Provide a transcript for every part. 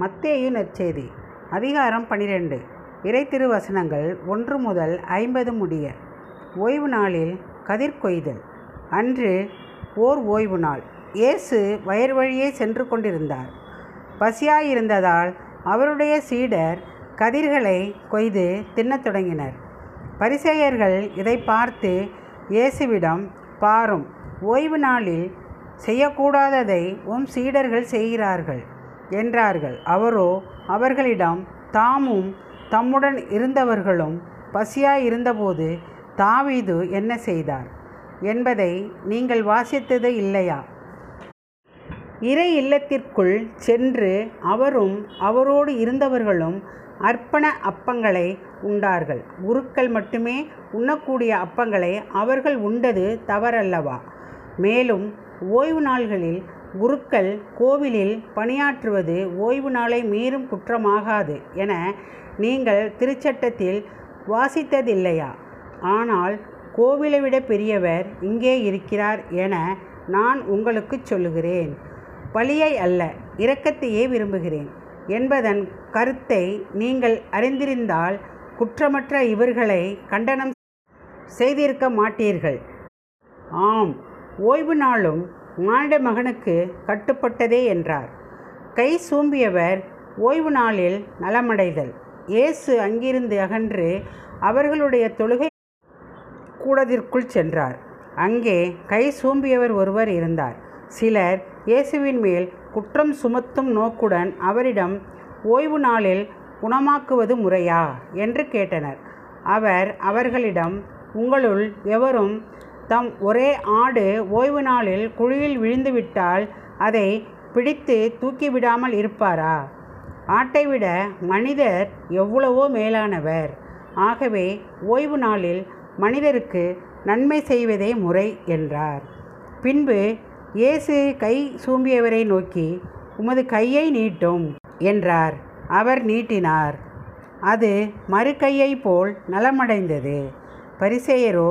மத்தேயு நற்செய்தி அதிகாரம் பனிரெண்டு இறை திருவசனங்கள் ஒன்று முதல் ஐம்பது முடிய. ஓய்வு நாளில் கதிர்கொய்தல் அன்று ஓர் ஓய்வு நாள். இயேசு வயர் வழியே சென்று கொண்டிருந்தார். பசியாயிருந்ததால் அவருடைய சீடர் கதிர்களை கொய்து தின்னத் தொடங்கினர். பரிசேயர்கள் இதை பார்த்து இயேசுவிடம் பாரும் ஓய்வு நாளில் செய்யக்கூடாததை உம் சீடர்கள் செய்கிறார்கள். என்றார்கள். அவரோ அவர்களிடம் தாமும் தம்முடன் இருந்தவர்களும் பசியாயிருந்தபோது தாவீது என்ன செய்தார்? என்பதை நீங்கள் வாசித்தது இல்லையா? இறை இல்லத்திற்குள் சென்று அவரும் அவரோடு இருந்தவர்களும் அர்ப்பண அப்பங்களை உண்டார்கள். குருக்கள் மட்டுமே உண்ணக்கூடிய அப்பங்களை அவர்கள் உண்டது தவறல்லவா? மேலும் ஓய்வு நாள்களில் குருக்கள் கோவிலில் பணியாற்றுவது ஓய்வு நாளை மீறும் குற்றமாகாது என நீங்கள் திருச்சட்டத்தில் வாசித்ததில்லையா? ஆனால் கோவிலை விட பெரியவர் இங்கே இருக்கிறார் என நான் உங்களுக்கு சொல்லுகிறேன். பழியை அல்ல இரக்கத்தையே விரும்புகிறேன் என்பதன் கருத்தை நீங்கள் அறிந்திருந்தால் குற்றமற்ற இவர்களை கண்டனம் செய்திருக்க மாட்டீர்கள். ஆம் ஓய்வு நாளும் மானிட மகனுக்கு கட்டுப்பட்டதே என்றார். கை சூம்பியவர் ஓய்வு நாளில் நலமடைதல். இயேசு அங்கிருந்து அகன்று அவர்களுடைய தொழுகை கூடத்திற்குள் சென்றார். அங்கே கை சூம்பியவர் ஒருவர் இருந்தார். சிலர் இயேசுவின் மேல் குற்றம் சுமத்தும் நோக்குடன் அவரிடம் ஓய்வு நாளில் குணமாக்குவது முறையா? என்று கேட்டனர். அவர் அவர்களிடம் உங்களுள் எவரும் தம் ஒரே ஆடு ஓய்வு நாளில் குழியில் விழுந்துவிட்டால் அதை பிடித்து தூக்கிவிடாமல் இருப்பாரா? ஆட்டை விட மனிதர் எவ்வளவோ மேலானவர். ஆகவே ஓய்வு நாளில் மனிதருக்கு நன்மை செய்வதே முறை என்றார். பின்பு இயேசு கை சூம்பியவரை நோக்கி உமது கையை நீட்டும் என்றார். அவர் நீட்டினார். அது மறு கையை போல் நலமடைந்தது. பரிசேயரோ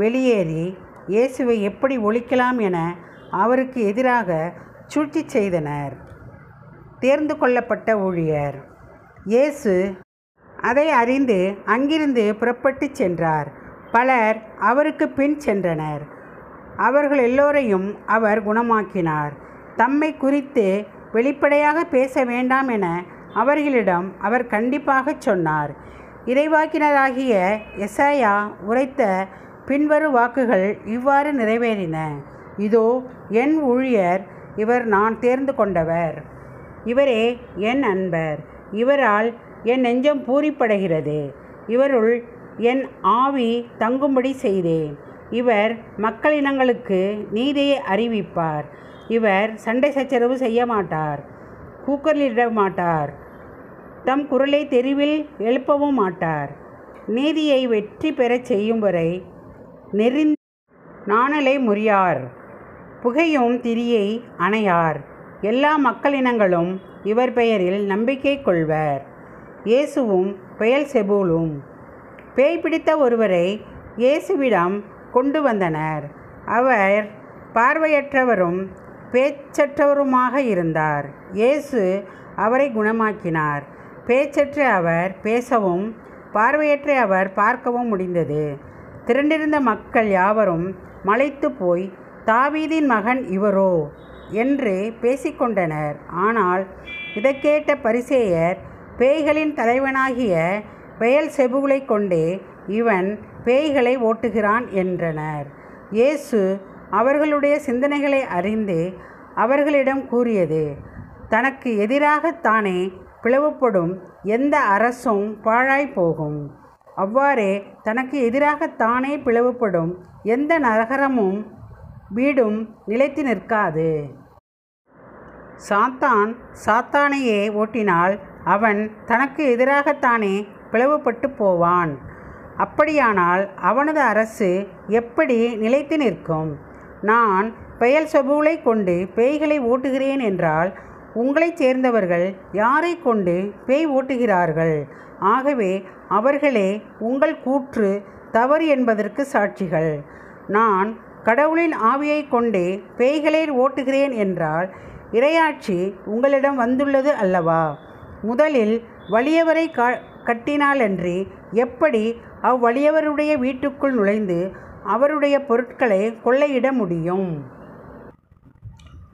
வெளியேறி இயேசுவை எப்படி ஒழிக்கலாம் என அவருக்கு எதிராக சூழ்ச்சி செய்தனர். தேர்ந்து கொள்ளப்பட்ட ஊழியர். இயேசு அதை அறிந்து அங்கிருந்து புறப்பட்டு சென்றார். பலர் அவருக்கு பின் சென்றனர். அவர்கள் எல்லோரையும் அவர் குணமாக்கினார். தம்மை குறித்து வெளிப்படையாக பேச வேண்டாம் என அவர்களிடம் அவர் கண்டிப்பாக சொன்னார். இறைவாக்கினராகிய எசாயா உரைத்த பின்வரும் வாக்குகள் இவ்வாறு நிறைவேறின. இதோ என் ஊழியர் இவர் நான் தேர்ந்து கொண்டவர். இவரே என் அன்பர். இவரால் என் நெஞ்சம் பூரிப்படைகிறது. இவருள் என் ஆவி தங்கும்படி செய்தேன். இவர் மக்களினங்களுக்கு நீதியை அறிவிப்பார். இவர் சண்டை சச்சரவு செய்ய மாட்டார் கூக்கலிட மாட்டார் தம் குரலை தெருவில் எழுப்பவும் மாட்டார். நீதியை வெற்றி பெறச் செய்யும் வரை நெறிந் நாணலை முறியார். புகையும் திரியை அணையார். எல்லா மக்களினங்களும் இவர் பெயரில் நம்பிக்கை கொள்வர். இயேசுவும் பெயல் செபூலும். பேய் பிடித்த ஒருவரை இயேசுவிடம் கொண்டு வந்தனர். அவர் பார்வையற்றவரும் பேச்சற்றவருமாக இருந்தார். இயேசு அவரை குணமாக்கினார். பேச்சற்ற அவர் பேசவும் பார்வையற்ற அவர் பார்க்கவும் முடிந்தது. திரண்டிருந்த மக்கள் யாவரும் மலைத்து போய் தாவீதின் மகன் இவரோ என்று பேசிக்கொண்டனர். ஆனால் இதை கேட்ட பரிசேயர் பேய்களின் தலைவனாகிய பெயல் செபுகளை கொண்டே இவன் பேய்களை ஓட்டுகிறான் என்றனர். இயேசு அவர்களுடைய சிந்தனைகளை அறிந்து அவர்களிடம் கூறியது தனக்கு எதிராகத்தானே பிளவுபடும் எந்த அரசும் பாழாய் போகும். அவ்வாறே தனக்கு எதிராக தானே பிளவுபடும் எந்த நகரமும் வீடும் நிலைத்து நிற்காது. சாத்தான் சாத்தானையே ஓட்டினால் அவன் தனக்கு எதிராகத்தானே பிளவுபட்டு போவான். அப்படியானால் அவனது அரசு எப்படி நிலைத்து நிற்கும்? நான் பெயல் சபூலை கொண்டு பேய்களை ஓட்டுகிறேன் என்றால் உங்களைச் சேர்ந்தவர்கள் யாரை கொண்டு பேய் ஓட்டுகிறார்கள்? ஆகவே அவர்களே உங்கள் கூற்று தவறு என்பதற்கு சாட்சிகள். நான் கடவுளின் ஆவியை கொண்டே பேய்களை ஓட்டுகிறேன் என்றால் இரையாட்சி உங்களிடம் வந்துள்ளது அல்லவா? முதலில் வலியவரை க கட்டினாலன்றி எப்படி அவ்வலியவருடைய வீட்டுக்குள் நுழைந்து அவருடைய பொருட்களை கொள்ளையிட முடியும்?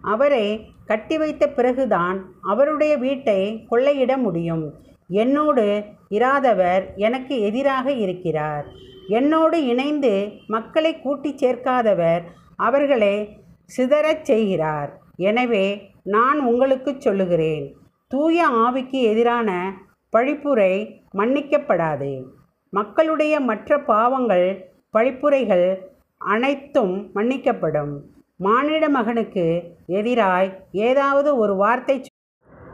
அவரை கட்டி வைத்த பிறகுதான் அவருடைய வீட்டை கொள்ளையிட முடியும். என்னோடு இராதவர் எனக்கு எதிராக இருக்கிறார். என்னோடு இணைந்து மக்களை கூட்டி சேர்க்காதவர் அவர்களை சிதறச் செய்கிறார். எனவே நான் உங்களுக்கு சொல்லுகிறேன் தூய ஆவிக்கு எதிரான பழிப்புரை மன்னிக்கப்படாது. மக்களுடைய மற்ற பாவங்கள் பழிப்புரைகள் அனைத்தும் மன்னிக்கப்படும். மானிட மகனுக்கு எதிராய் ஏதாவது ஒரு வார்த்தை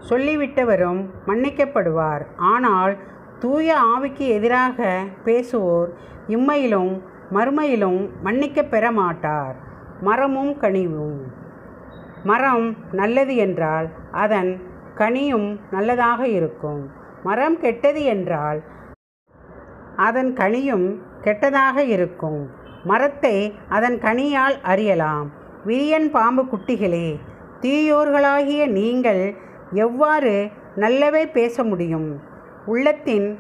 சொல்லிவிட்டவரும் மன்னிக்கப்படுவார். ஆனால் தூய ஆவிக்கு எதிராக பேசுவோர் இம்மையிலும் மறுமையிலும் மன்னிக்கப் பெற மாட்டார். மரமும் கனிவும். மரம் நல்லது என்றால் அதன் கனியும் நல்லதாக இருக்கும். மரம் கெட்டது என்றால் அதன் கனியும் கெட்டதாக இருக்கும். மரத்தை அதன் கனியால் அறியலாம். விரியன் பாம்பு குட்டிகளே தீயோர்களாகிய நீங்கள் எவ்வாறு நல்லவை பேச முடியும்? உள்ளத்தின்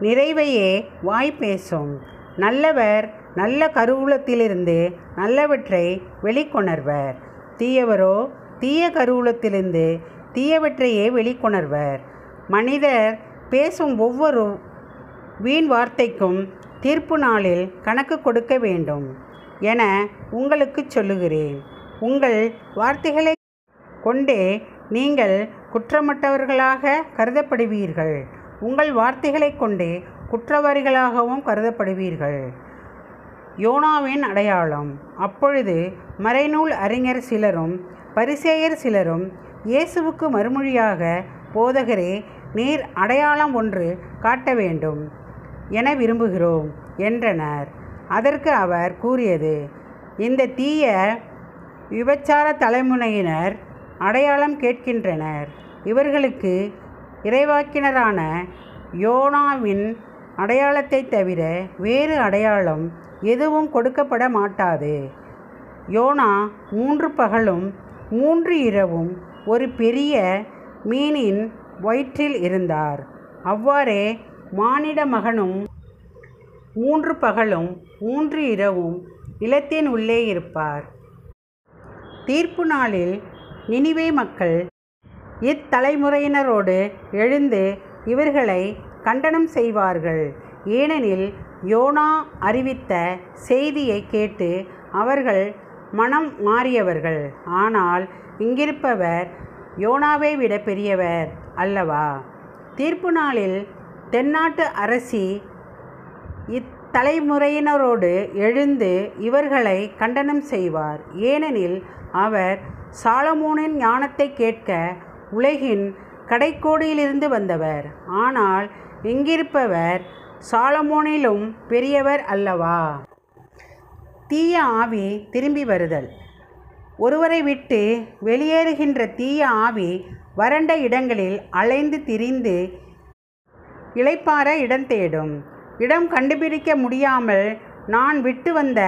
நிறைவையே வாய் பேசும். நல்லவர் நல்ல கருவூலத்திலிருந்து நல்லவற்றை வெளிக்கொணர்வர். தீயவரோ தீய கருவூலத்திலிருந்து தீயவற்றையே வெளிக்கொணர்வர். மனிதர் பேசும் ஒவ்வொரு வீண் வார்த்தைக்கும் தீர்ப்பு நாளில் கணக்கு கொடுக்க வேண்டும். என உங்களுக்கு சொல்லுகிறேன். உங்கள் வார்த்தைகளை கொண்டே நீங்கள் குற்றமற்றவர்களாக கருதப்படுவீர்கள். உங்கள் வார்த்தைகளை கொண்டே குற்றவாளிகளாகவும் கருதப்படுவீர்கள். யோனாவின் அடையாளம். அப்பொழுது மறைநூல் அறிஞர் சிலரும் பரிசேயர் சிலரும் இயேசுவுக்கு மறுமொழியாக போதகரே நீர் அடையாளம் ஒன்று காட்ட வேண்டும். என விரும்புகிறோம் என்றனர். அதற்கு அவர் கூறியது இந்த தீய விபச்சார தலைமுறையினர் அடையாளம் கேட்கின்றனர். இவர்களுக்கு இறைவாக்கினரான யோனாவின் அடையாளத்தை தவிர வேறு அடையாளம் எதுவும் கொடுக்கப்பட மாட்டாது. யோனா மூன்று பகலும் மூன்று இரவும் ஒரு பெரிய மீனின் வயிற்றில் இருந்தார். அவ்வாறே மானிட மகனும் மூன்று பகலும் மூன்று இரவும் நிலத்தின் உள்ளே இருப்பார். தீர்ப்பு நாளில் நினிவே மக்கள் இத்தலைமுறையினரோடு எழுந்து இவர்களை கண்டனம் செய்வார்கள். ஏனெனில் யோனா அறிவித்த செய்தியை கேட்டு அவர்கள் மனம் மாறியவர்கள். ஆனால் இங்கிருப்பவர் யோனாவை விட பெரியவர் அல்லவா? தீர்ப்பு நாளில் தென்னாட்டு அரசி இத்தலைமுறையினரோடு எழுந்து இவர்களை கண்டனம் செய்வார். ஏனெனில் அவர் சாலமோனின் ஞானத்தை கேட்க உலகின் கடைக்கோடியிலிருந்து வந்தவர். ஆனால் இங்கிருப்பவர் சாலமோனிலும் பெரியவர் அல்லவா? தீய ஆவி திரும்பி வருதல். ஒருவரை விட்டு வெளியேறுகின்ற தீய ஆவி வறண்ட இடங்களில் அலைந்து திரிந்து இளைப்பாற இடம் தேடும். இடம் கண்டுபிடிக்க முடியாமல் நான் விட்டு வந்த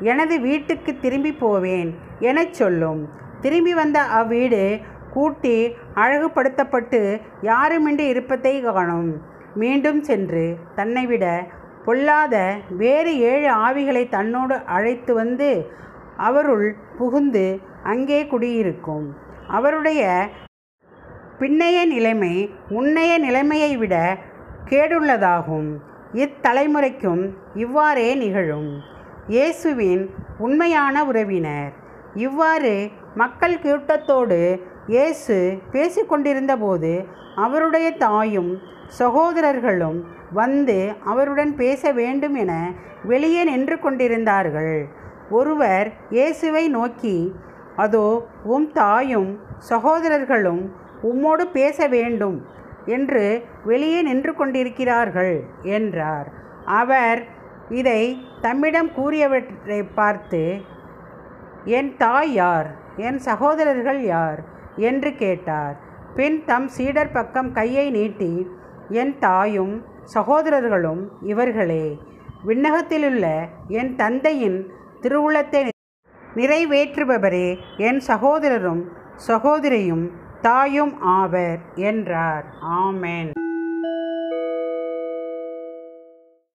எனது வீட்டுக்கு திரும்பி போவேன் எனச் சொல்லும். திரும்பி வந்த அவ்வீடு கூட்டி அழகுபடுத்தப்பட்டு யாருமின்றி இருப்பதை காணும். மீண்டும் சென்று தன்னை விட பொல்லாத வேறு ஏழு ஆவிகளை தன்னோடு அழைத்து வந்து அவருள் புகுந்து அங்கே குடியிருக்கும். அவருடைய பின்னைய நிலைமை முன்னைய நிலைமையை விட கேடுள்ளதாகும். இத்தலைமுறைக்கும் இவ்வாறே நிகழும். இயேசுவின் உண்மையான உறவினர். இவ்வாறு மக்கள் கூட்டத்தோடு இயேசு பேசிக்கொண்டிருந்தபோது அவருடைய தாயும் சகோதரர்களும் வந்து அவருடன் பேச வேண்டும் என வெளியே நின்று கொண்டிருந்தார்கள். ஒருவர் இயேசுவை நோக்கி அதோ உம் தாயும் சகோதரர்களும் உம்மோடு பேச வேண்டும். என்று வெளியே நின்று கொண்டிருக்கிறார்கள் என்றார். அவர் இதை தம்மிடம் கூறியவற்றை பார்த்து என் தாய் யார்? என் சகோதரர்கள் யார்? என்று கேட்டார். பின் தம் சீடர் பக்கம் கையை நீட்டி என் தாயும் சகோதரர்களும் இவர்களே விண்ணகத்திலுள்ள என் தந்தையின் திருவுளத்தை நிறைவேற்றுபவரே என் சகோதரரும் சகோதரியும் தாயும் ஆவர் என்றார். ஆமேன்.